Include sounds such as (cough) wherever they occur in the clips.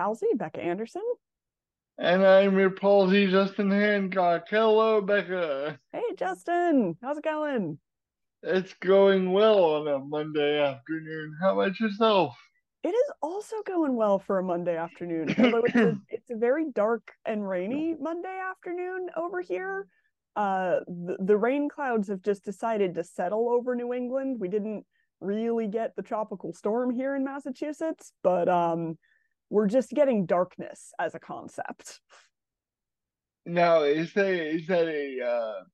palsy, Becca Anderson. And I'm your palsy, Justin Hancock. Hello, Becca. Hey, Justin. How's it going? It's going well on a Monday afternoon. How about yourself? It is also going well for a Monday afternoon, although it's a, (coughs) it's a very dark and rainy Monday afternoon over here. Uh, the, the rain clouds have just decided to settle over New England. We didn't really get the tropical storm here in Massachusetts, but um, we're just getting darkness as a concept. Now, is that is that a uh,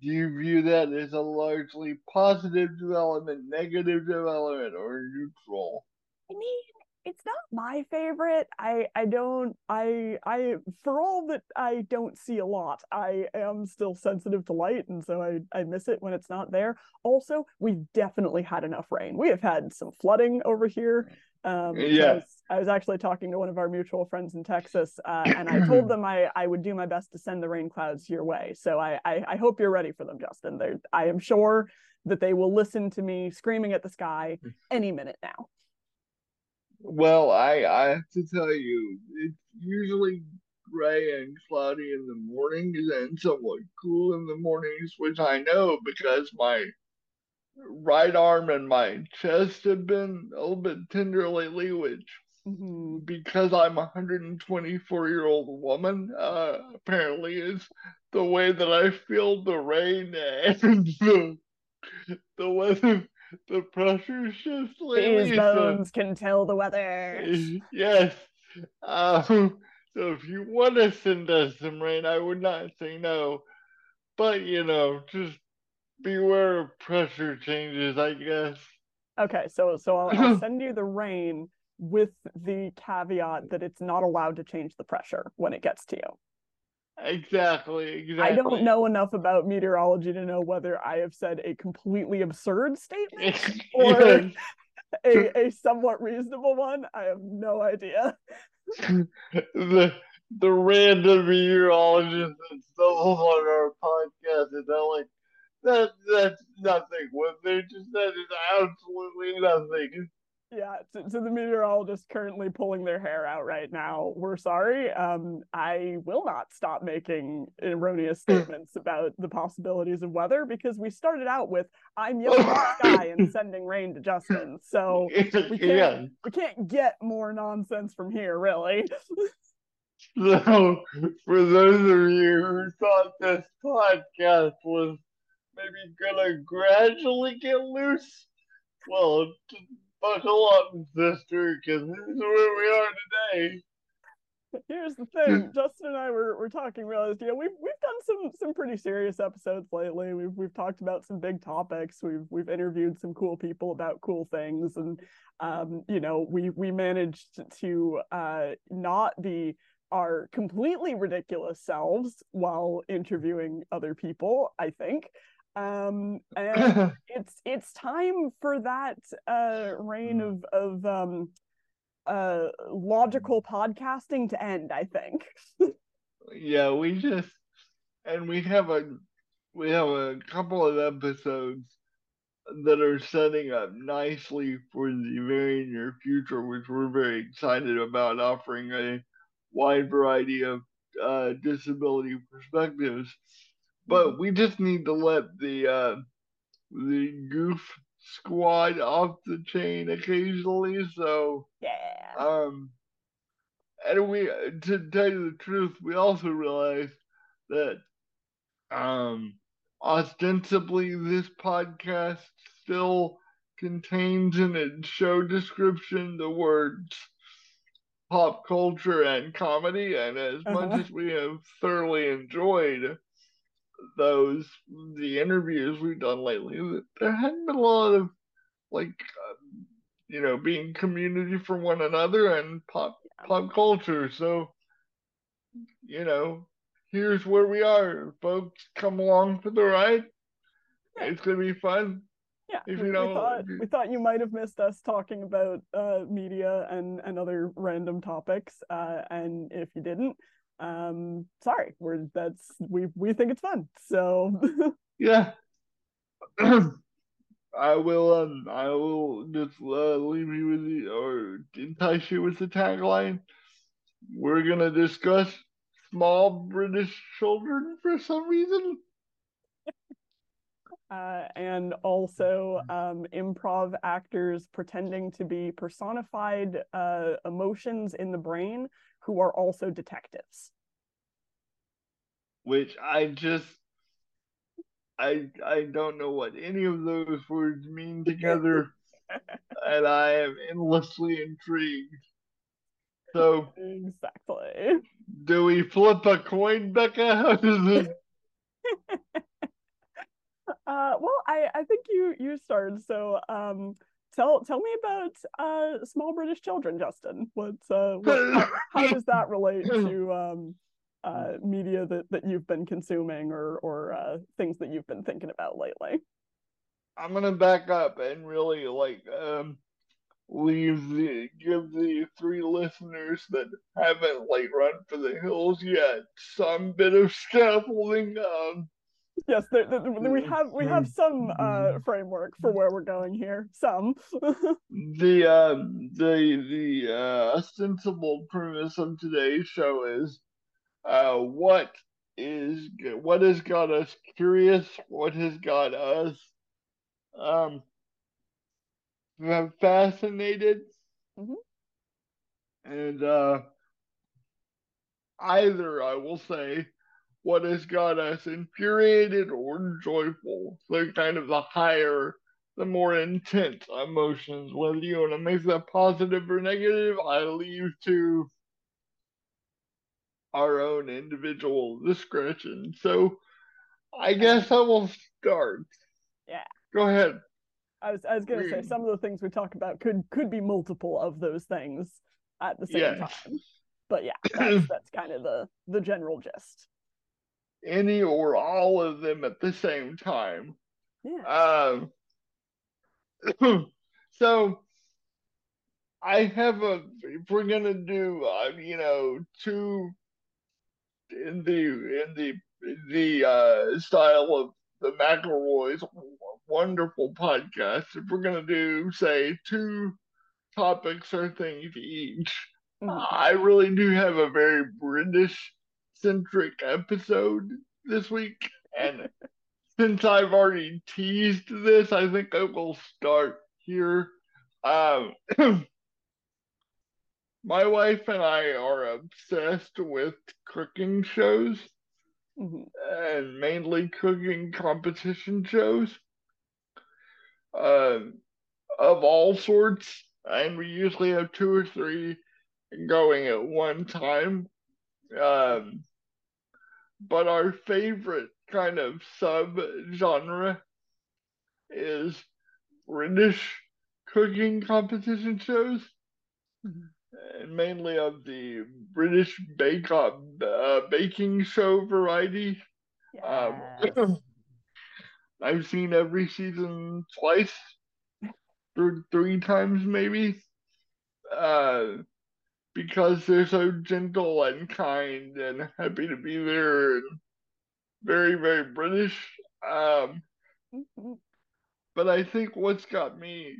do you view that as a largely positive development, negative development, or neutral? I mean, it's not my favorite. I I don't I I for all that I don't see a lot, I am still sensitive to light and so I I miss it when it's not there. Also, we've definitely had enough rain. We have had some flooding over here. Um, yeah. I was, actually talking to one of our mutual friends in Texas, uh, and I told (clears throat) them I, I would do my best to send the rain clouds your way. So I, I, I hope you're ready for them, Justin. They're, I am sure that they will listen to me screaming at the sky any minute now. Well, I I have to tell you, it's usually gray and cloudy in the mornings and somewhat cool in the mornings, which I know because my right arm and my chest have been a little bit tender lately, which Mhm. because I'm a 124 year old woman, uh, apparently is the way that I feel the rain and (laughs) the, the weather, the pressure shifts lately. These so- bones can tell the weather. (laughs) yes. Um, so if you want to send us some rain, I would not say no. But you know, just beware of pressure changes, I guess. Okay, so so I'll, I'll (clears throat) send you the rain with the caveat that it's not allowed to change the pressure when it gets to you. Exactly, exactly. I don't know enough about meteorology to know whether I have said a completely absurd statement (laughs) or a, a somewhat reasonable one. I have no idea. the the random meteorologist that stumbles on our podcast is they're like, that that's nothing. What they just said is absolutely nothing. Yeah, to, to the meteorologist currently pulling their hair out right now, we're sorry. Um, I will not stop making erroneous statements about the possibilities of weather because we started out with I'm yelling at the (laughs) sky and sending rain to Justin. So (laughs) we can't yeah. we can't get more nonsense from here, really. (laughs) So, for those of you who thought this podcast was maybe gonna gradually get loose, well, buckle up, sister, because this is where we are today. Here's the thing, Justin and I were, were talking, realized, you know, we've we've done some some pretty serious episodes lately. We've we've talked about some big topics. We've we've interviewed some cool people about cool things, and um, you know, we we managed to uh not be our completely ridiculous selves while interviewing other people, I think. Um and (laughs) it's it's time for that uh reign of of um uh logical podcasting to end i think yeah, we just and we have a we have a couple of episodes that are setting up nicely for the very near future, which we're very excited about, offering a wide variety of uh, disability perspectives. But we just need to let the uh, the goof squad off the chain occasionally, so yeah um, and we, to tell you the truth, we also realized that, um, ostensibly this podcast still contains in its show description the words pop culture and comedy, and as much Uh-huh. as we have thoroughly enjoyed those the interviews we've done lately, there hadn't been a lot of like uh, you know being community for one another and pop pop culture. So, you know, here's where we are, folks. Come along for the ride. Yeah. It's gonna be fun. yeah if we, you we don't- thought we thought you might have missed us talking about uh media and and other random topics uh and if you didn't um sorry we're that's we we think it's fun so (laughs) Yeah. (clears throat) I will um I will just uh, leave you with the or entice you with the tagline. We're gonna discuss small British children for some reason. (laughs) Uh, and also um, improv actors pretending to be personified uh, emotions in the brain who are also detectives. Which I just I I don't know what any of those words mean together, (laughs) and I am endlessly intrigued. So exactly. Do we flip a coin, Becca? (laughs) How does it? (laughs) uh, well, I I think you you started. So um, tell tell me about uh small British children, Justin. What's uh what, how, (laughs) how does that relate (laughs) to um uh, media that, that you've been consuming or or uh, things that you've been thinking about lately? I'm gonna back up and really like um, leave the give the three listeners that haven't like run for the hills yet some bit of scaffolding. Um, yes, we have we have some uh, framework for where we're going here. Some. the um, the the uh, ostensible premise of today's show is uh, what is what has got us curious, what has got us um, fascinated, mm-hmm. and uh, either I will say what has got us infuriated or joyful. So kind of the higher, the more intense emotions. Whether you want to make that positive or negative, I leave to our own individual discretion. So I guess I will start. Yeah. Go ahead. I was I was gonna say some of the things we talk about could could be multiple of those things at the same yes. time. But yeah, that's that's kind of the the general gist. Any or all of them at the same time. Yeah. Um (clears throat) so I have a if we're gonna do uh, you know two in the in the the uh, style of the McElroys wonderful podcast. If we're gonna do say two topics or things each, mm-hmm. I really do have a very British centric episode this week, and since I've already teased this, I think I will start here. Um, (clears throat) my wife and I are obsessed with cooking shows mm-hmm. and mainly cooking competition shows uh, of all sorts. And we usually have two or three going at one time. Um, but our favorite kind of sub genre is British cooking competition shows. Mm-hmm and mainly of the British bake up uh, baking show variety. Yes. Um, (clears throat) I've seen every season twice, or three times maybe, uh, because they're so gentle and kind and happy to be there and very very British. Um, but I think what's got me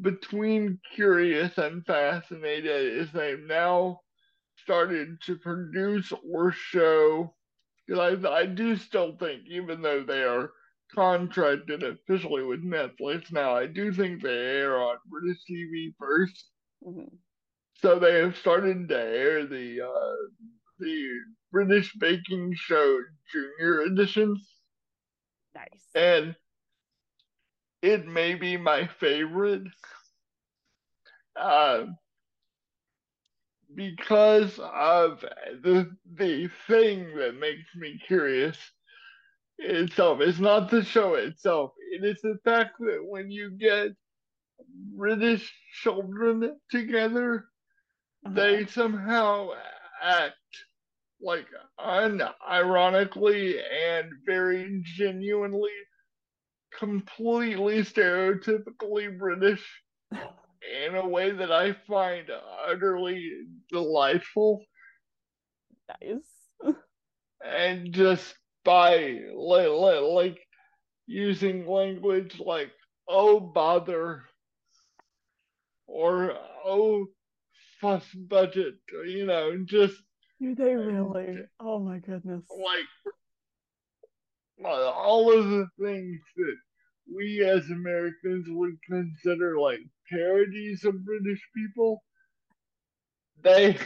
between curious and fascinated is they've now started to produce or show because I, I do still think even though they are contracted officially with Netflix now, I do think they air on British TV 1st mm-hmm. So they have started to air the uh, the British Baking Show Junior editions. Nice. And it may be my favorite uh, because of the the thing that makes me curious itself. It's not the show itself. It is the fact that when you get British children together. Uh-huh. they somehow act like unironically and very genuinely completely stereotypically British in a way that I find utterly delightful. Nice. and just by like, like using language like oh bother or oh fuss budget, you know, just do they really? Oh my goodness. Like uh, all of the things that we as Americans would consider like parodies of British people, they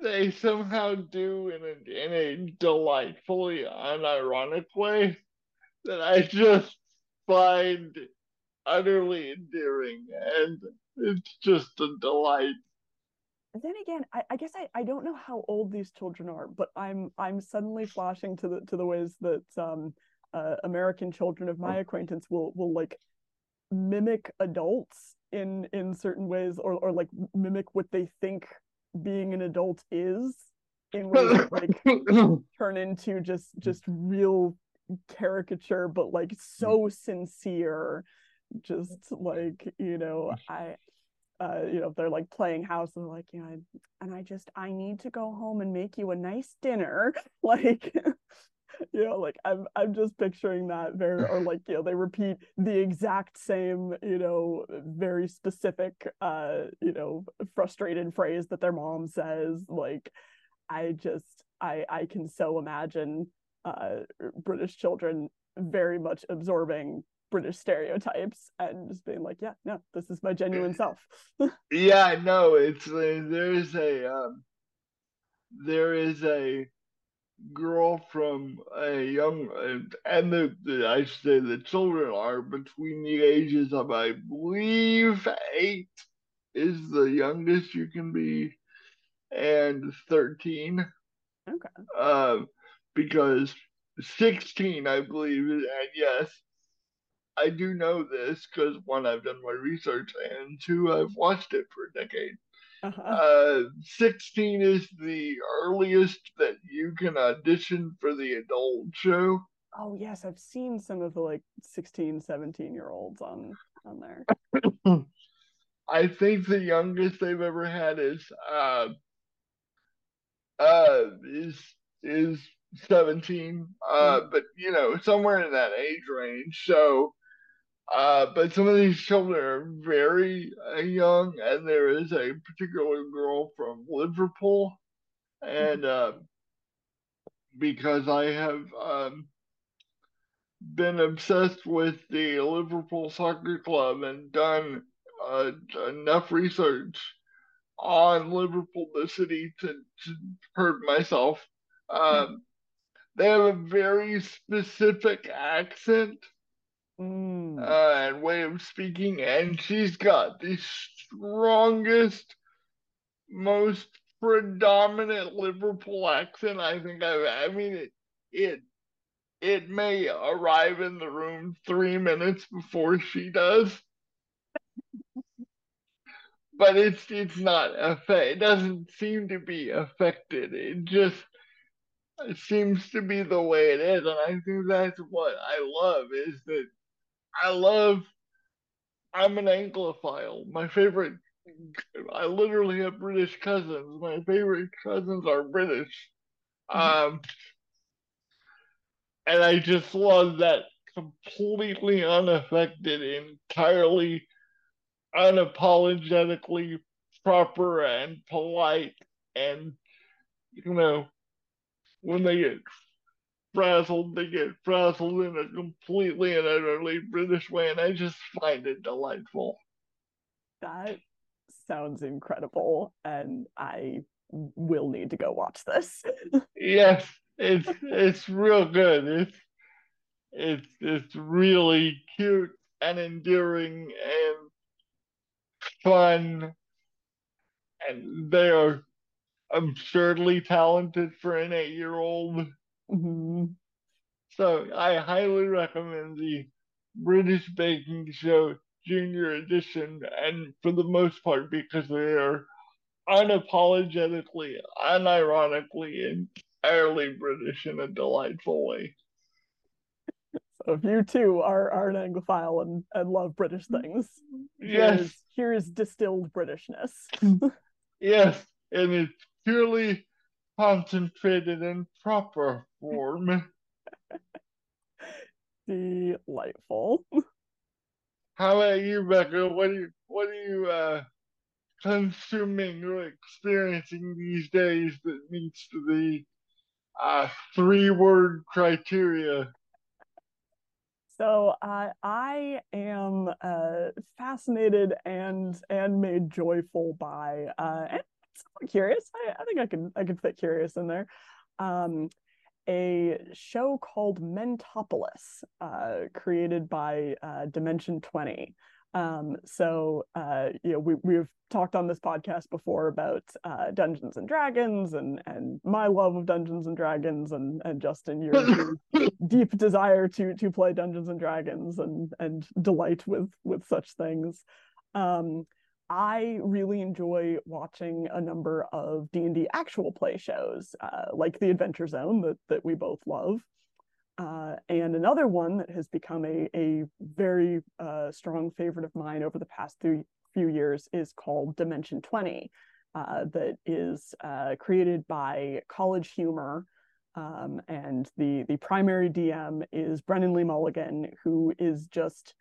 they somehow do in a in a delightfully unironic way that I just find utterly endearing and it's just a delight. Then again I, I, guess I, I don't know how old these children are but i'm i'm suddenly flashing to the to the ways that um uh, american children of my acquaintance will will like mimic adults in in certain ways or or like mimic what they think being an adult is in ways that, like (laughs) turn into just just real caricature but like so sincere just like you know i uh, you know, they're like playing house and like, you know, I, and I just, I need to go home and make you a nice dinner. (laughs) like, (laughs) you know, like I'm, I'm just picturing that very, or like, you know, they repeat the exact same, you know, very specific, uh, you know, frustrated phrase that their mom says. Like, I just, I, I can so imagine uh, British children very much absorbing British stereotypes and just being like, yeah, no, this is my genuine (laughs) self. (laughs) yeah, no, it's uh, there's a um, there is a girl from a young and the, the I say the children are between the ages of I believe eight is the youngest you can be and 13 okay um because 16 i believe and yes I do know this because one, I've done my research, and two, I've watched it for a decade. Uh-huh. Uh, 16 is the earliest that you can audition for the adult show. Oh, yes, I've seen some of the like 16, 17 year olds on on there. I think the youngest they've ever had is uh uh is is 17 uh mm-hmm. but you know somewhere in that age range so uh, but some of these children are very uh, young, and there is a particular girl from Liverpool, and uh, because I have um, been obsessed with the Liverpool Soccer Club and done uh, enough research on Liverpool, the city, to, to hurt myself. Um, they have a very specific accent mm. uh, and way of speaking, and she's got the strongest, most predominant Liverpool accent I think I've. I mean, it it it may arrive in the room three minutes before she does. but it's it's not affect. It doesn't seem to be affected. It just it seems to be the way it is, and I think that's what I love is that I love. I'm an Anglophile. My favorite. I literally have British cousins. My favorite cousins are British. Mm-hmm. Um, and I just love that completely unaffected, entirely unapologetically proper and polite and you know when they get frazzled. They get frazzled in a completely and utterly British way, and I just find it delightful. That sounds incredible, and I will need to go watch this. (laughs) yes, it's it's real good. It's it's it's really cute and endearing and fun, and they are absurdly talented for an eight-year-old. Mm-hmm. So I highly recommend the British Baking Show Junior Edition, and for the most part, because they are unapologetically, unironically, entirely British in a delightful way. So if you too are, are an Anglophile and, and love British things, yes, here's, here's distilled Britishness. (laughs) yes, and it's purely concentrated in proper form. (laughs) Delightful. how about you, Becca? What are you what are you uh, consuming or experiencing these days that meets the uh, three word criteria? So uh, I am uh, fascinated and and made joyful by uh, and curious. I, I think I can I can fit curious in there. Um, a show called Mentopolis, uh, created by uh, Dimension 20. Um, so, uh, you know, we, we've talked on this podcast before about uh, Dungeons and Dragons and and my love of Dungeons and Dragons and and Justin your, (laughs) deep desire to to play Dungeons and Dragons and and delight with with such things. Um, I really enjoy watching a number of D&D actual play shows, uh, like the Adventure Zone that, that we both love. Uh, and another one that has become a, a very uh, strong favorite of mine over the past three, few years is called Dimension 20, uh, that is uh, created by College Humor. Um, and the, the primary DM is Brennan Lee Mulligan, who is just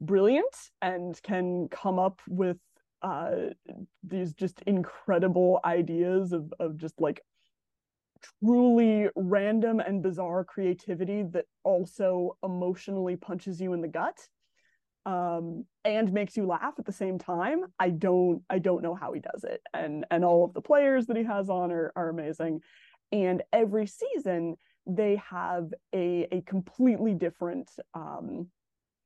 brilliant and can come up with uh, these just incredible ideas of of just like truly random and bizarre creativity that also emotionally punches you in the gut um, and makes you laugh at the same time i don't i don't know how he does it. And and all of the players that he has on are, are amazing. And every season they have a a completely different um,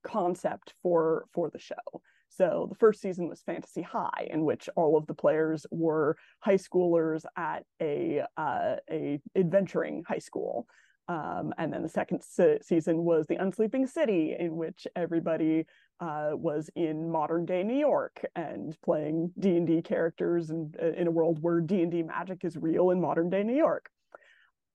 concept for for the show so the first season was Fantasy High, in which all of the players were high schoolers at a uh, a adventuring high school. Um, and then the second se- season was the Unsleeping City, in which everybody uh, was in modern day New York and playing D and D characters, and uh, in a world where D and D magic is real in modern day New York.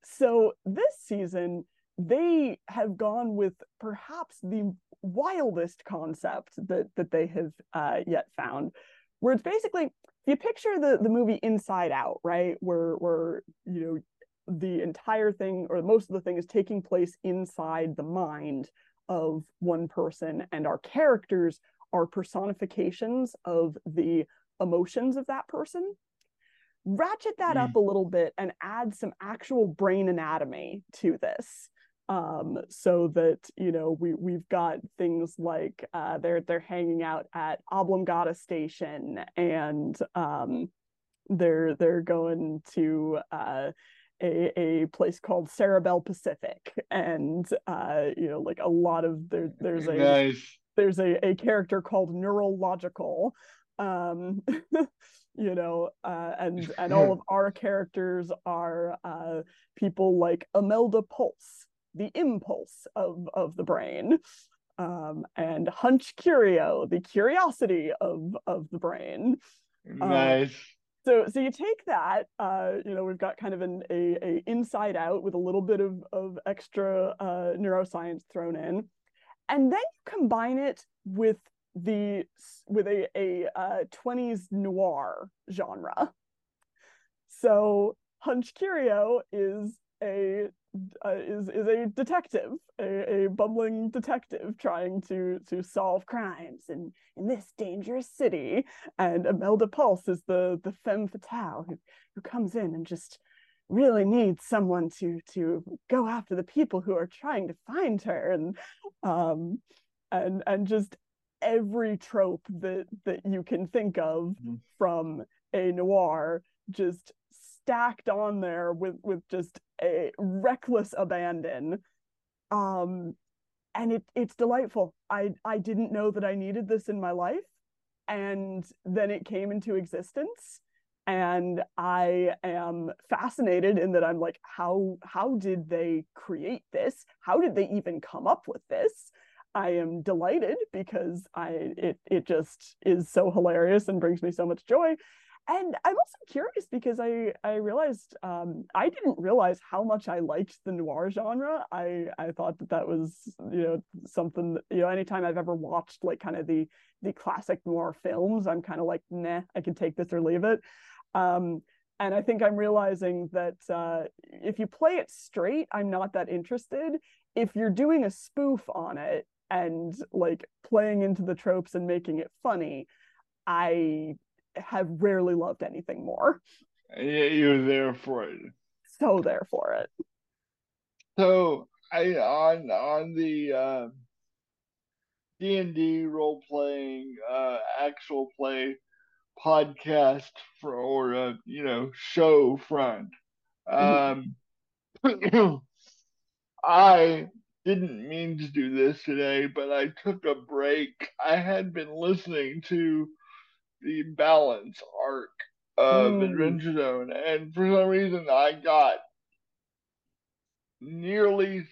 So this season, they have gone with perhaps the wildest concept that that they have uh, yet found, where it's basically if you picture the the movie Inside Out, right, where where you know the entire thing or most of the thing is taking place inside the mind of one person, and our characters are personifications of the emotions of that person. Ratchet that mm. up a little bit and add some actual brain anatomy to this um, so that you know we we've got things like uh, they're they're hanging out at Oblongata Station and um, they're they're going to uh, a a place called Cerebel Pacific and uh, you know like a lot of there there's a nice. there's a, a character called Neurological um (laughs) you know uh, and and all (laughs) of our characters are uh, people like Imelda Pulse the impulse of of the brain um, and hunch curio the curiosity of of the brain. Um, nice. um, so so you take that uh, you know we've got kind of an a, a inside out with a little bit of of extra uh, neuroscience thrown in. And then you combine it with the with a a uh, 20s noir genre. So hunch curio is a uh, is is a detective, a, a bumbling detective trying to to solve crimes in in this dangerous city. And Imelda Pulse is the the femme fatale who who comes in and just really needs someone to to go after the people who are trying to find her and um and and just every trope that that you can think of mm-hmm. from a noir just stacked on there with with just a reckless abandon. Um and it it's delightful. I i didn't know that i needed this in my life and then it came into existence. And i am fascinated in that i'm like how how did they create this? How did they even come up with this? I am delighted because i it it just is so hilarious and brings me so much joy and I'm also curious because I I realized um, I didn't realize how much I liked the noir genre. I I thought that that was you know something that, you know anytime I've ever watched like kind of the the classic noir films, I'm kind of like nah, I can take this or leave it. Um, and I think I'm realizing that uh, if you play it straight, I'm not that interested. If you're doing a spoof on it, and like playing into the tropes and making it funny i have rarely loved anything more Yeah, you're there for it. so there for it So I on on the uh, D and D role playing uh, actual play podcast for or uh, you know show front. Um, (clears throat) I didn't mean to do this today, but I took a break. I had been listening to the balance arc of Mm. Adventure Zone, and for some reason I got nearly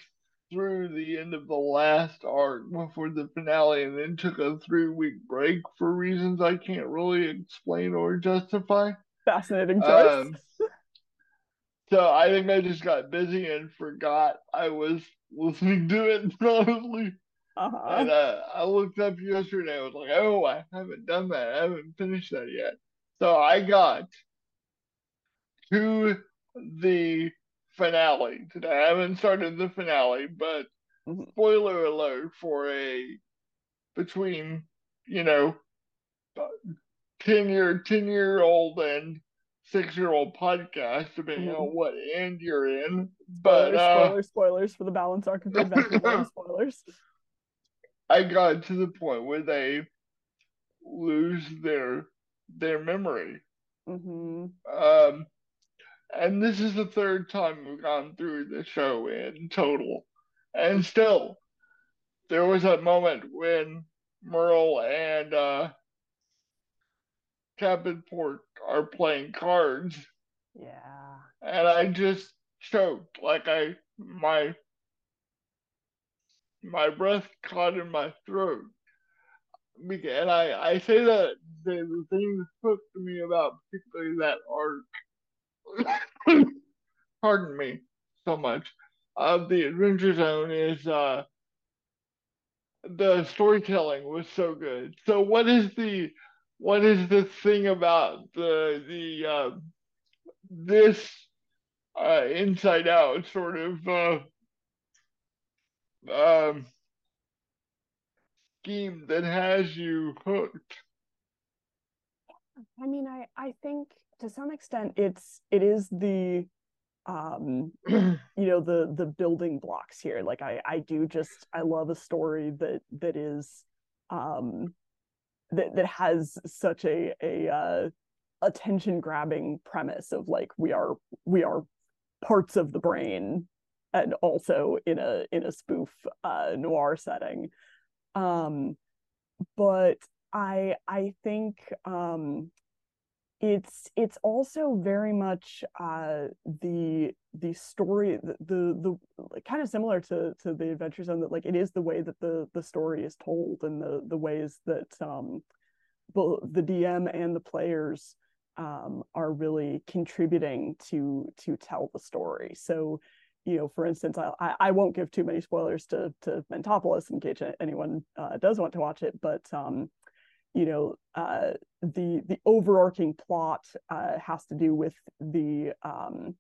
through the end of the last arc before the finale, and then took a three week break for reasons I can't really explain or justify. fascinating choice Um, (laughs) so I think I just got busy and forgot I was listening to it, (laughs) honestly. Uh-huh And uh, I looked up yesterday. I was like, oh, I haven't done that. I haven't finished that yet. So I got to the finale today. I haven't started the finale, but Mhm. spoiler alert for a between, you know, 10 year 10 year old and six year old podcast, depending Mhm. on what end you're in. But spoilers, uh, spoilers, spoilers for the balance arc of the adventure (laughs) spoilers. I got to the point where they lose their their memory. hmm Um, and this is the third time we've gone through the show in total. And still, there was that moment when Merle and uh, Captain Pork are playing cards, Yeah. and I just choked. Like I my my breath caught in my throat. And I, I say that the, the thing that spoke to me about particularly that arc, (laughs) pardon me so much, of the Adventure Zone is uh, the storytelling was so good. So what is the what is the thing about the the uh, this uh, Inside Out sort of uh, um, scheme that has you hooked? I mean, I I think to some extent it's it is the um (clears throat) you know the the building blocks here. Like I I do just I love a story that that is um that that has such a a uh attention grabbing premise of like we are we are parts of the brain and also in a in a spoof uh noir setting. Um but i i think um it's it's also very much uh the the story the the, the kind of similar to to the adventure zone that like it is the way that the the story is told and the the ways that um both the dm and the players um are really contributing to to tell the story. So you know, for instance, I I won't give too many spoilers to to Mentopolis in case anyone uh, does want to watch it, but um, you know, uh, the the overarching plot uh, has to do with the um,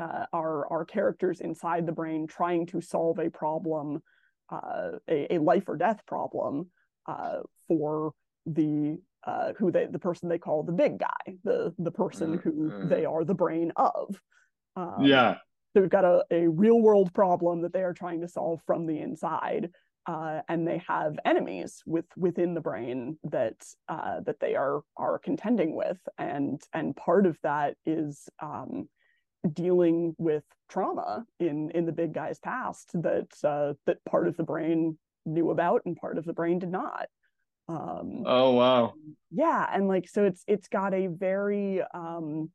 uh, our our characters inside the brain trying to solve a problem, uh, a, a life or death problem uh, for the uh, who they the person they call the big guy, the the person who Mm, they are the brain of. Um, yeah. So we've got a, a real world problem that they are trying to solve from the inside. Uh, and they have enemies with within the brain that uh, that they are are contending with, and and part of that is um, dealing with trauma in in the big guy's past that uh, that part of the brain knew about and part of the brain did not. Um, Oh wow. yeah and like so it's it's got a very um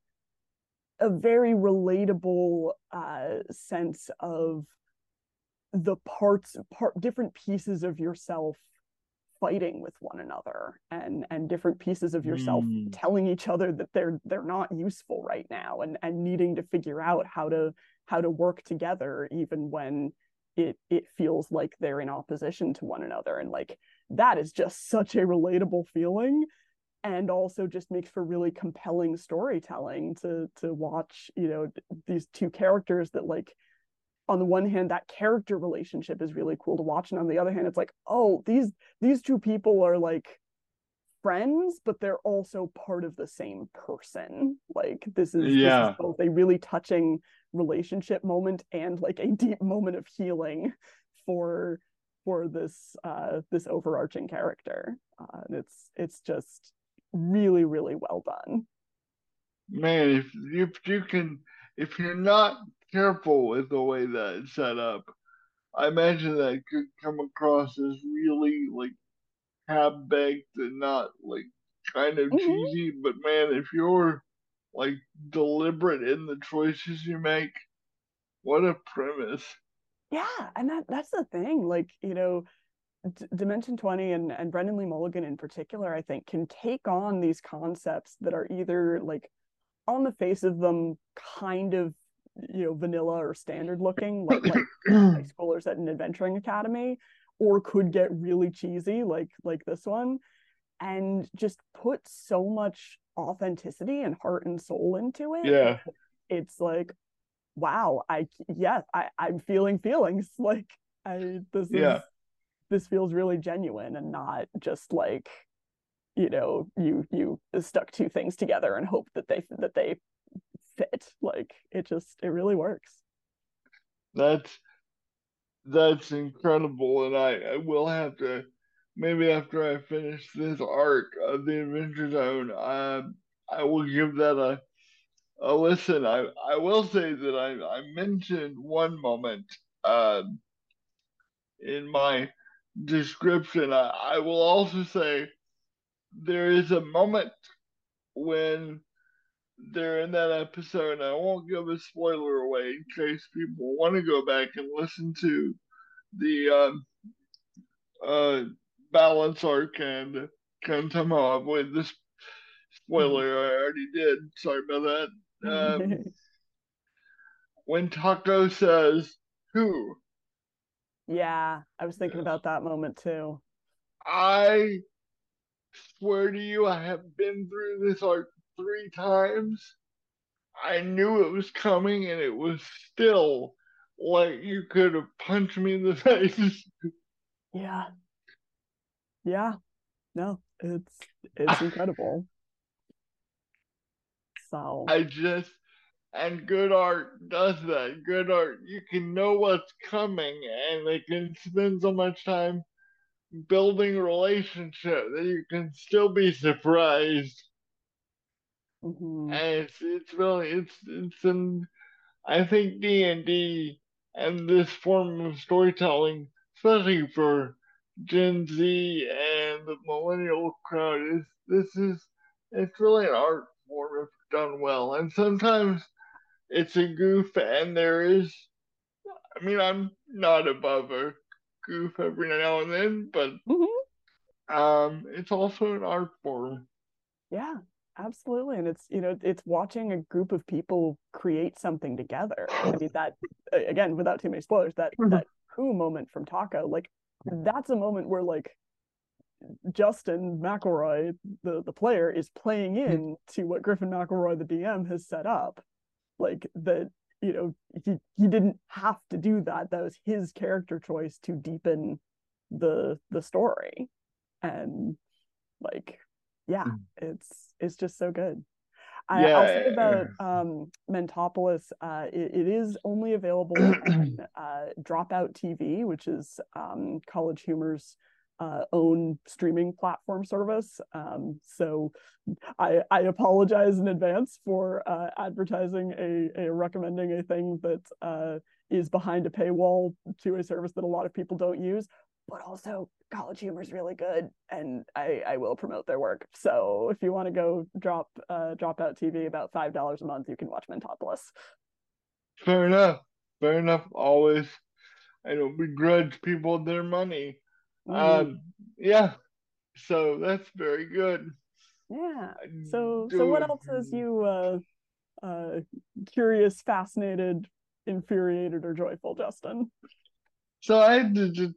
a very relatable uh sense of the parts part different pieces of yourself fighting with one another and and different pieces of yourself Mm. telling each other that they're they're not useful right now and and needing to figure out how to how to work together even when it it feels like they're in opposition to one another and like that is just such a relatable feeling and also just makes for really compelling storytelling to to watch you know these two characters that like on the one hand that character relationship is really cool to watch and on the other hand it's like oh these these two people are like friends but they're also part of the same person like this is, yeah. this is both a really touching relationship moment and like a deep moment of healing for for this uh this overarching character uh, and it's it's just really really well done man if if you can if you're not careful with the way that it's set up i imagine that could come across as really like half baked and not like kind of mm-hmm. cheesy but man if you're like deliberate in the choices you make what a premise yeah and that that's the thing like you know D- dimension 20 and and brennan lee mulligan in particular i think can take on these concepts that are either like on the face of them kind of you know vanilla or standard looking like, like (clears throat) high schoolers at an adventuring academy or could get really cheesy like like this one and just put so much authenticity and heart and soul into it yeah it's like wow i yeah i i'm feeling feelings (laughs) like i this yeah. is this feels really genuine and not just like you know you you stuck two things together and hope that they that they fit. Like it just it really works. That's that's incredible and i i will have to maybe after i finish this arc of the adventure zone um i will give that a a listen. I i will say that i i mentioned one moment um in my description i i will also say there is a moment when they're in that episode. I won't give a spoiler away in case people want to go back and listen to the um, uh, balance arc and can somehow avoid this spoiler. I already did. Sorry about that. (laughs) Um, when Taako says, Who? Yeah, I was thinking about that moment too. I swear to you, I have been through this arc three times. I knew it was coming, and it was still like you could have punched me in the (laughs) face. Yeah. Yeah. No, it's it's (laughs) incredible. So I just and good art does that. Good art, you can know what's coming, and they can spend so much time building relationship that you can still be surprised. Mm-hmm. And it's it's really it's it's an I think D and D and this form of storytelling, especially for Gen Z and the millennial crowd, is this is it's really an art form if done well. And sometimes it's a goof and there is I mean I'm not above a goof every now and then, but mm-hmm. um, it's also an art form. Yeah, absolutely, and it's you know it's watching a group of people create something together. I mean that again, without too many spoilers, that mm-hmm. that who moment from Taako like that's a moment where like Justin McElroy, the the player, is playing mm-hmm. in to what Griffin McElroy, the DM, has set up. Like that you know he he didn't have to do that that was his character choice to deepen the the story and like yeah mm. it's it's just so good I, yeah. I'll say about (clears throat) um, Mentopolis, uh, it, it is only available on (clears throat) uh, Dropout TV, which is um, College Humor's uh, own streaming platform service. Um, so I, I apologize in advance for uh, advertising a, a recommending a thing that uh, is behind a paywall to a service that a lot of people don't use. But also, College Humor is really good, and I, I will promote their work. So if you want to go drop uh, Dropout TV about five dollars a month, you can watch Mentopolis. Fair enough. Fair enough. Always, I don't begrudge people their money. Mm. Um, yeah. So that's very good. Yeah. So so what else has you uh uh curious, fascinated, infuriated, or joyful, Justin? So I had to just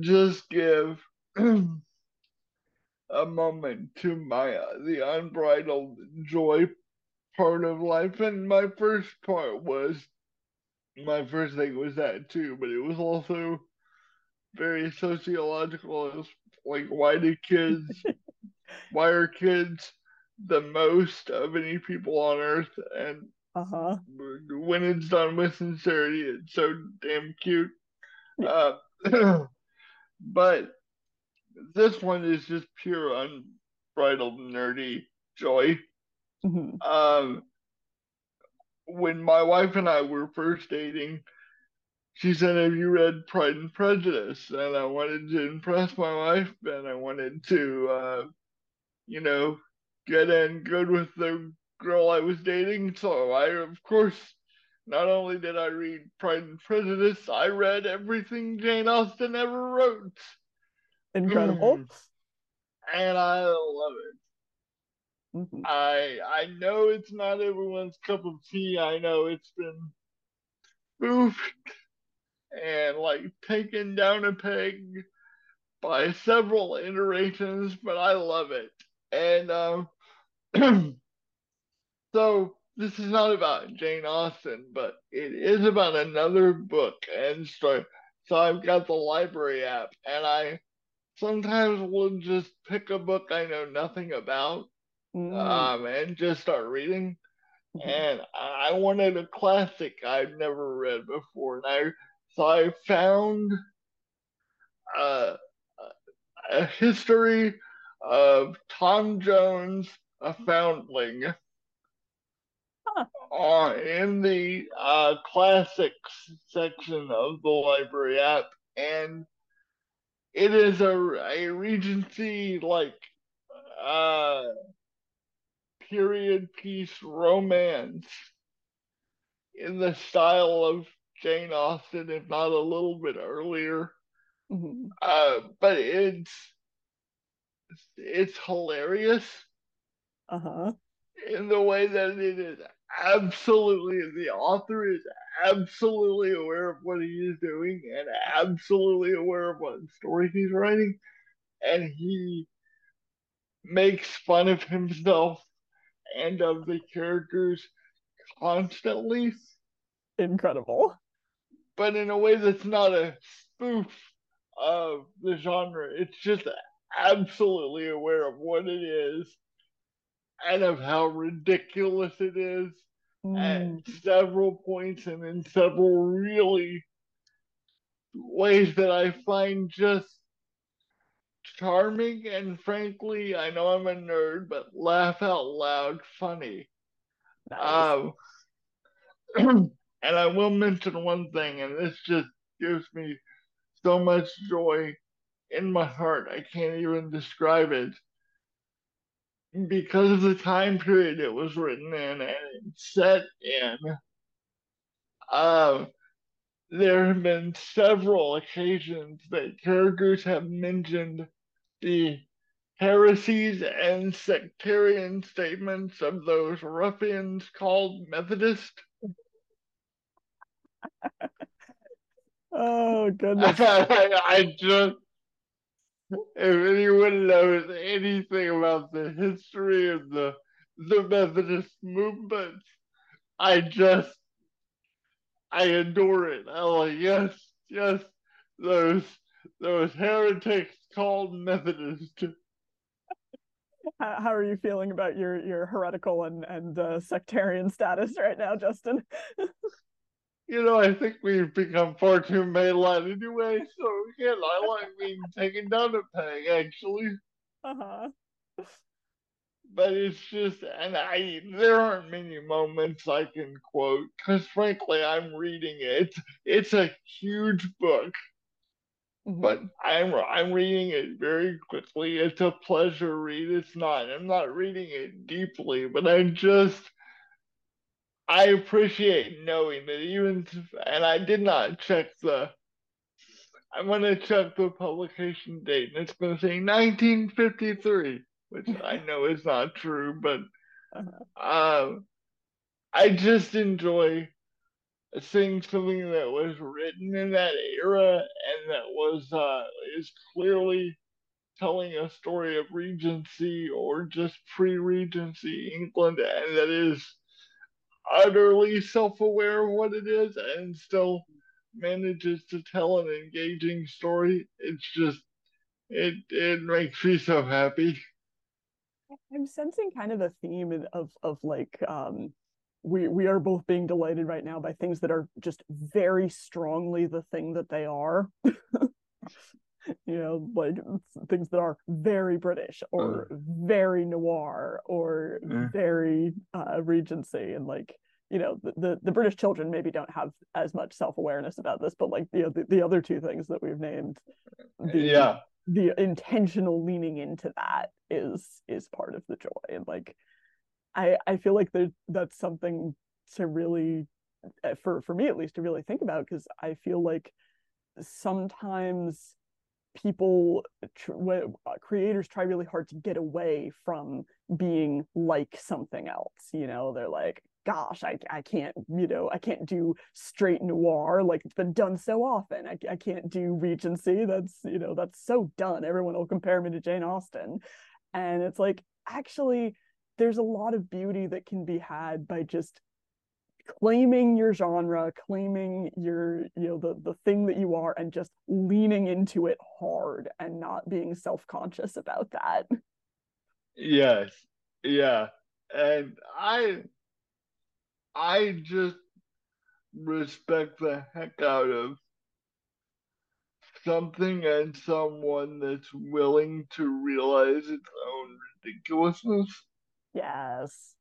just give (clears throat) a moment to my uh, the unbridled joy part of life, and my first part was my first thing was that too, but it was also very sociological. Was like, why do kids, (laughs) why are kids the most of any people on earth? And uh-huh. when it's done with sincerity, it's so damn cute. (laughs) Uh, (clears throat) but this one is just pure unbridled nerdy joy. Mm-hmm. Um, when my wife and I were first dating, she said, Have you read Pride and Prejudice? And I wanted to impress my wife and I wanted to, uh, you know, get in good with the girl I was dating. So I, of course, not only did I read Pride and Prejudice, I read everything Jane Austen ever wrote. Incredible. Mm. And I love it. Mm-hmm. I I know it's not everyone's cup of tea. I know it's been spoofed and like taken down a peg by several iterations, but I love it. And um, (clears throat) so this is not about Jane Austen, but it is about another book and story. So I've got the library app, and I sometimes will just pick a book I know nothing about, mm. um, and just start reading. Mm-hmm. And I wanted a classic I've never read before, and I so I found uh, a history of Tom Jones, a foundling. Uh, in the uh, classics section of the library app, and it is a, a Regency like uh, period piece romance in the style of Jane Austen, if not a little bit earlier. Mm-hmm. Uh, but it's it's hilarious. Uh huh. In the way that it is absolutely the author is absolutely aware of what he is doing and absolutely aware of what story he's writing and he makes fun of himself and of the characters constantly incredible but in a way that's not a spoof of the genre it's just absolutely aware of what it is and of how ridiculous it is mm. at several points and in several really ways that I find just charming and frankly, I know I'm a nerd, but laugh out loud funny. Nice. Um, (clears throat) and I will mention one thing, and this just gives me so much joy in my heart. I can't even describe it because of the time period it was written in and set in, uh, there have been several occasions that characters have mentioned the heresies and sectarian statements of those ruffians called Methodist. Oh (laughs) goodness! I, I just if anyone knows anything about the history of the the Methodist movement, I just I adore it. I'm like, yes, yes, those those heretics called Methodist. How, how are you feeling about your your heretical and and uh, sectarian status right now, Justin? (laughs) you know, I think we've become far too mainline anyway. So again, I like being taken down a peg, actually. Uh huh. But it's just, and I there aren't many moments I can quote because frankly, I'm reading it. It's a huge book, mm-hmm. but I'm I'm reading it very quickly. It's a pleasure read. It's not. I'm not reading it deeply, but I'm just I appreciate knowing that even, and I did not check the, I'm to check the publication date, and it's going to say 1953, which I (laughs) know is not true, but uh-huh. um, I just enjoy seeing something that was written in that era and that was uh, is clearly telling a story of Regency or just pre-Regency England, and that is utterly self-aware of what it is and still manages to tell an engaging story. It's just it it makes me so happy. I'm sensing kind of a theme of of like um we we are both being delighted right now by things that are just very strongly the thing that they are. (laughs) (laughs) you know, like things that are very British or uh, very noir or uh, very uh, Regency and like you know the, the, the British children maybe don't have as much self awareness about this, but like the, the the other two things that we've named, the, yeah, the intentional leaning into that is is part of the joy. And like I I feel like there that's something to really eh, for for me at least to really think about because I feel like sometimes people tr- uh, creators try really hard to get away from being like something else you know? They're like gosh I, I can't you know i can't do straight noir like it's been done so often. I, I can't do regency. That's you know that's so done. Everyone will compare me to jane austen. And it's like actually there's a lot of beauty that can be had by just claiming your genre claiming your you know the the thing that you are and just leaning into it hard and not being self-conscious about that. Yes. Yeah. And i i just respect the heck out of something and someone that's willing to realize its own ridiculousness. Yes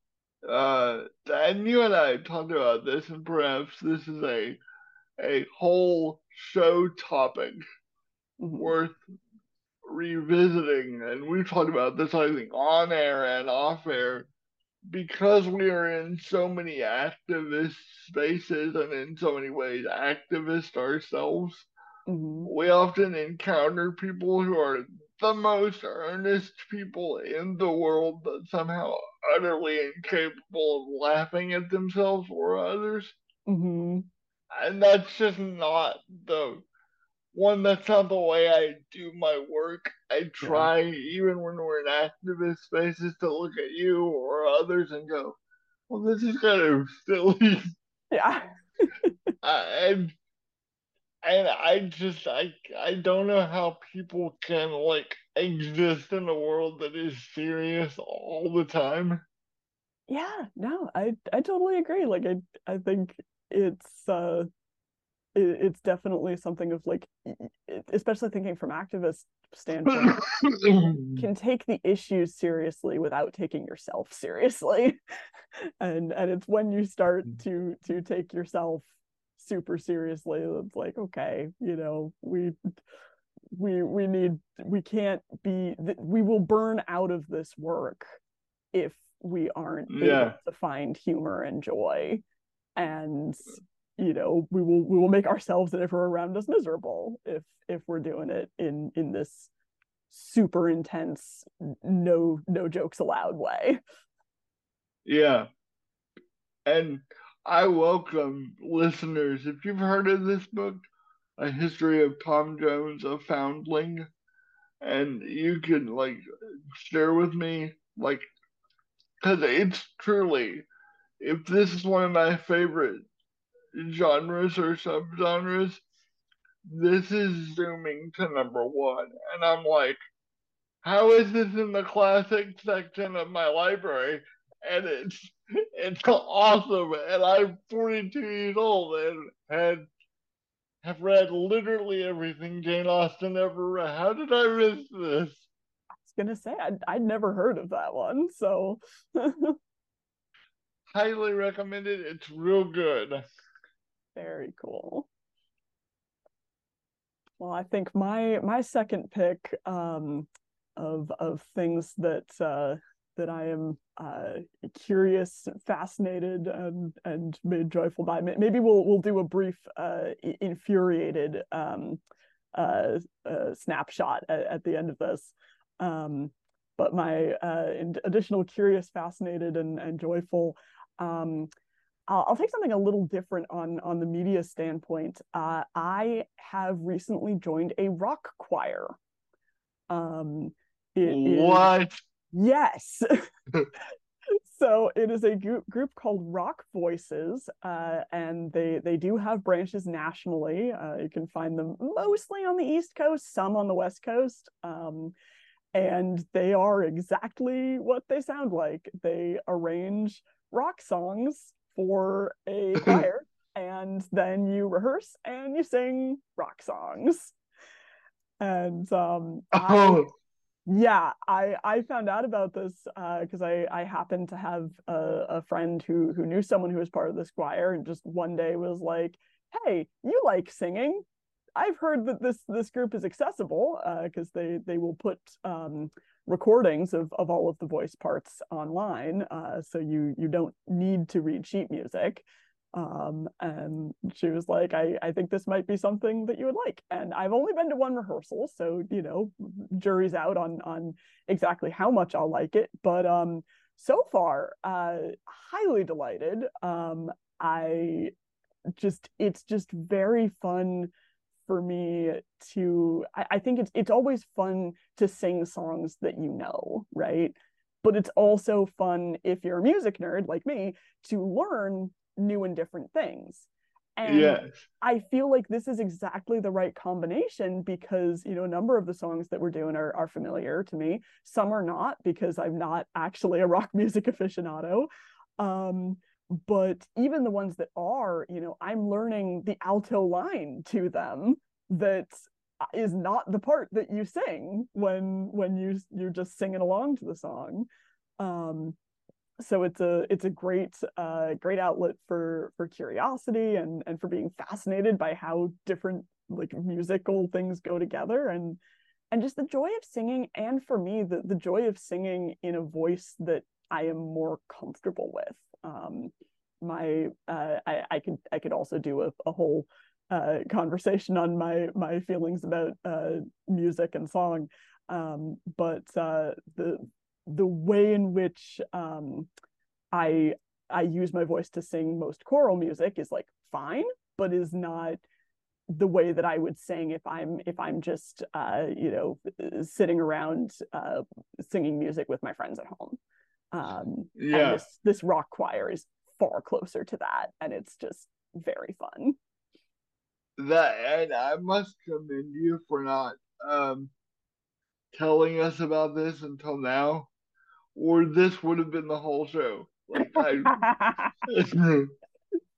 uh, and you and I talked about this, and perhaps this is a a whole show topic worth revisiting. And we've talked about this, I think, on air and off air, because we are in so many activist spaces and in so many ways activist ourselves. Mm-hmm. We often encounter people who are the most earnest people in the world, but somehow utterly incapable of laughing at themselves or others. Mm-hmm. And that's just not the one, that's not the way I do my work. I try, yeah. even when we're in activist spaces, to look at you or others and go, well, this is kind of (laughs) silly. Yeah. uh, and and I just I I don't know how people can like exist in a world that is serious all the time. Yeah, no, I I totally agree. Like I I think it's uh it, it's definitely something of like especially thinking from activist standpoint (laughs) can take the issues seriously without taking yourself seriously (laughs) and and it's when you start mm. to to take yourself super seriously. It's like okay you know we we we need we can't be we will burn out of this work if we aren't yeah. able to find humor and joy. And you know we will we will make ourselves and everyone around us miserable if if we're doing it in in this super intense no no jokes allowed way. Yeah. And I welcome listeners. If you've heard of this book, A History of Tom Jones, a Foundling, and you can like share with me, like, because it's truly, if this is one of my favorite genres or subgenres, this is zooming to number one. And I'm like, how is this in the classic section of my library? And it's it's awesome. And I'm 42 years old and had have read literally everything Jane Austen ever read. How did I miss this? I was gonna say I'd, I'd never heard of that one, so (laughs) highly recommend it. It's real good. Very cool. Well, I think my my second pick um, of of things that uh, that I am uh, curious, fascinated, and and made joyful by. Maybe we'll we'll do a brief uh, infuriated um, uh, uh snapshot at, at, the end of this. Um, but my uh, additional curious, fascinated, and and joyful. Um, I'll, take something a little different on on the media standpoint. Uh, I have recently joined a rock choir. Um, what? Yes. (laughs) (laughs) so it is a group group called Rock Voices, uh, and they they do have branches nationally. Uh, you can find them mostly on the East Coast, some on the West Coast, um, and they are exactly what they sound like. They arrange rock songs for a (laughs) choir, and then you rehearse and you sing rock songs. And um, oh. Yeah i i found out about this because uh, i i happened to have a, a friend who who knew someone who was part of this choir and just one day was like hey you like singing? I've heard that this this group is accessible because uh, they they will put um, recordings of of all of the voice parts online uh, so you you don't need to read sheet music um, and she was like I, I think this might be something that you would like. And i've only been to one rehearsal so you know jury's out on on exactly how much i'll like it. But um so far uh highly delighted. Um i just it's just very fun for me to I, I think it's it's always fun to sing songs that you know right? But it's also fun if you're a music nerd like me to learn new and different things and yes. I feel like this is exactly the right combination because, you know, a number of the songs that we're doing are, are familiar to me. Some are not because I'm not actually a rock (laughs) music aficionado. Um, but even the ones that are, you know, I'm learning the alto line to them that is not the part that you sing when when you you're just singing along to the song. Um, so it's a it's a great uh, great outlet for for curiosity and and for being fascinated by how different like musical things go together and and just the joy of singing and for me the the joy of singing in a voice that I am more comfortable with. Um, my uh, I I could I could also do a, a whole uh, conversation on my my feelings about uh, music and song, um, but uh, the the way in which um, I I use my voice to sing most choral music is like fine, but is not the way that I would sing if I'm if I'm just uh, you know sitting around uh, singing music with my friends at home. Um, yeah. this this rock choir is far closer to that, and it's just very fun. That and I must commend you for not um, telling us about this until now or this would have been the whole show. Like I (laughs)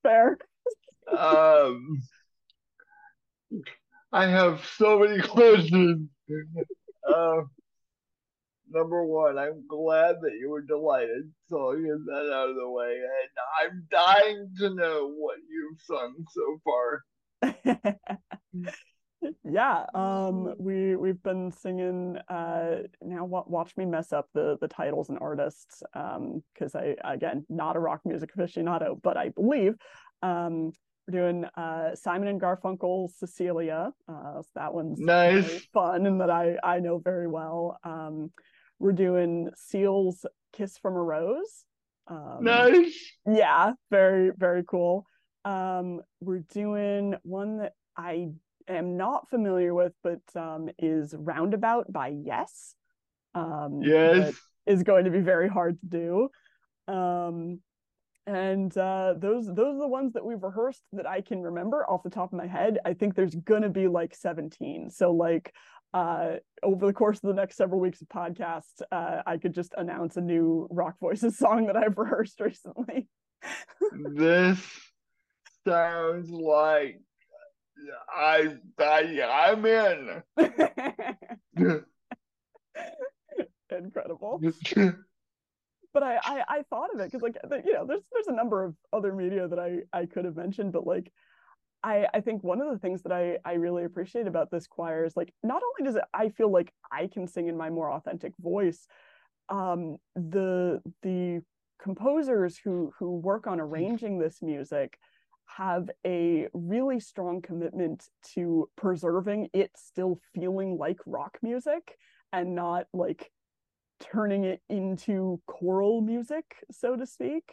fair. Um I have so many (laughs) questions. Uh, number one, I'm glad that you were delighted, so I'll get that out of the way. And I'm dying to know what you've sung so far. (laughs) yeah (laughs) um we we've been singing uh now watch me mess up the the titles and artists um because i again not a rock music aficionado but i believe um we're doing uh simon and garfunkel's cecilia uh so that one's nice. fun and that i i know very well. Um we're doing seal's kiss from a rose um, nice. yeah very very cool. Um we're doing one that i am not familiar with, but um, is Roundabout by Yes. Um, yes. Is going to be very hard to do. Um, and uh, those those are the ones that we've rehearsed that I can remember off the top of my head. I think there's gonna be like 17. So like uh, over the course of the next several weeks of podcast, uh, I could just announce a new Rock Voices (laughs) song that I've rehearsed recently. (laughs) this sounds like I, I I'm in. (laughs) Incredible. (laughs) but I, I I thought of it because like you know there's there's a number of other media that I I could have mentioned, but like I I think one of the things that I I really appreciate about this choir is like not only does it I feel like I can sing in my more authentic voice, um the the composers who who work on arranging this music have a really strong commitment to preserving it still feeling like rock music and not like turning it into choral music so to speak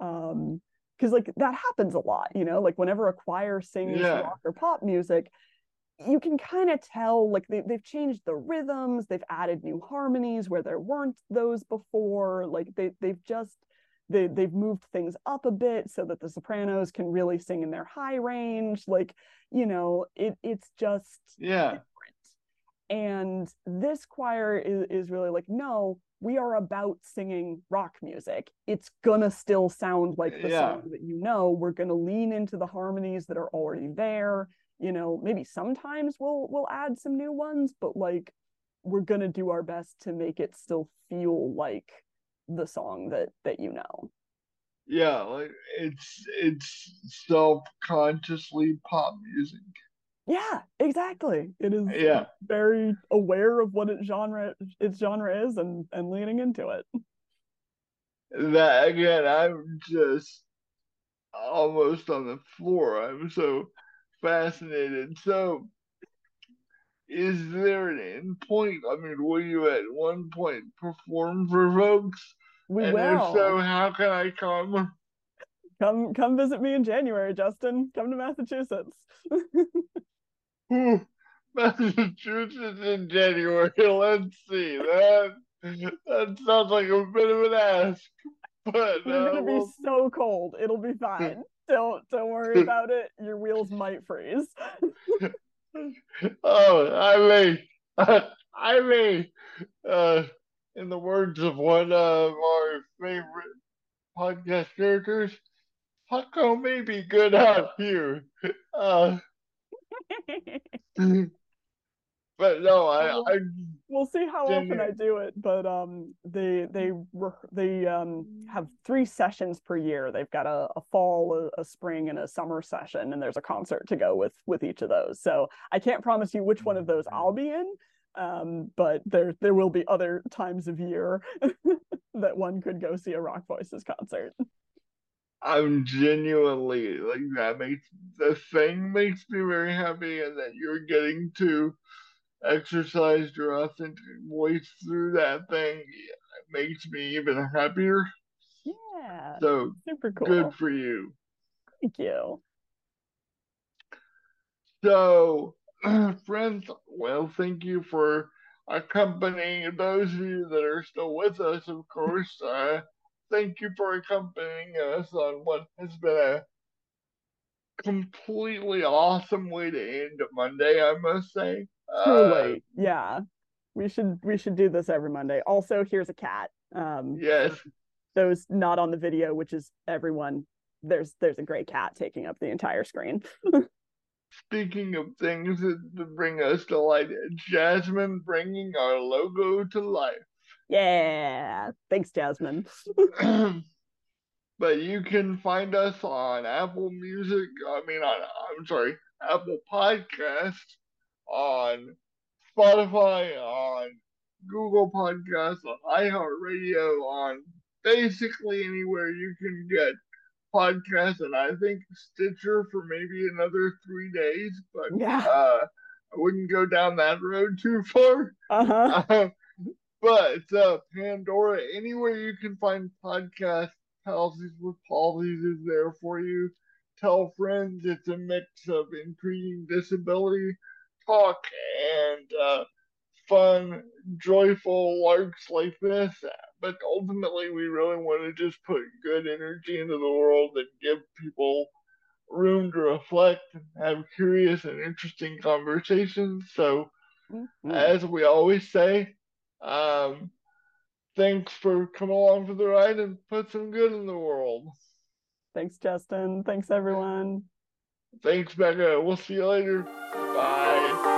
um because like that happens a lot you know like whenever a choir sings yeah. rock or pop music you can kind of tell like they, they've changed the rhythms they've added new harmonies where there weren't those before like they, they've just they, they've moved things up a bit so that the sopranos can really sing in their high range like you know it it's just yeah different. and this choir is, is really like no we are about singing rock music it's gonna still sound like the Yeah. song that you know we're gonna lean into the harmonies that are already there you know maybe sometimes we'll we'll add some new ones but like we're gonna do our best to make it still feel like the song that that you know. Yeah like it's it's self-consciously pop music. Yeah exactly. It is Yeah. very aware of what its genre its genre is and and leaning into it. That again i'm just almost on the floor. I'm so fascinated. So is there an end point i mean will you at one point perform for folks we and will if so how can i come come come visit me in january justin come to massachusetts (laughs) massachusetts in january (laughs) let's see that that sounds like a bit of an ask (laughs) but We're uh, gonna be we'll so cold. It'll be fine. Don't don't worry about it. Your wheels might freeze. Oh, I may, (laughs) I may, uh, in the words of one of our favorite podcast characters, Taako may be good out here. Uh, (laughs) but no, I, I, we'll see how often I do it, but um, they they they um have three sessions per year. They've got a, a fall, a, a spring, and a summer session, and there's a concert to go with with each of those. So I can't promise you which one of those I'll be in, um, but there there will be other times of year (laughs) that one could go see a Rock Voices concert. I'm genuinely like that makes the thing makes me very happy, and that you're getting to exercise your authentic voice through that thing it makes me even happier. Yeah, So super cool. good for you. Thank you. So, (clears throat) friends, well, thank you for accompanying those of you that are still with us, of course. (laughs) Uh, thank you for accompanying us on what has been a completely awesome way to end Monday, I must say. Uh, Truly, yeah. We should we should do this every Monday. Also, here's a cat. Um, yes, those not on the video, which is everyone. There's there's a gray cat taking up the entire screen. (laughs) speaking of things that that bring us to light, Jasmine bringing our logo to life. Yeah, thanks, Jasmine. (clears throat) but you can find us on Apple Music. I mean, on I'm sorry, Apple Podcast, on Spotify, on Google Podcasts, on iHeartRadio, on basically anywhere you can get podcasts, and I think Stitcher for maybe another three days. But Yeah. uh, I wouldn't go down that road too far. Uh huh. (laughs) Um, but uh, Pandora, anywhere you can find podcasts, Policies with Policies is there for you. Tell friends it's a mix of intriguing disability talk and uh, fun, joyful larks like this. But ultimately, we really want to just put good energy into the world and give people room to reflect and have curious and interesting conversations. So, Mhm. as we always say, um, thanks for coming along for the ride and put some good in the world. Thanks, Justin. Thanks, everyone. Thanks, Becca. We'll see you later. Bye.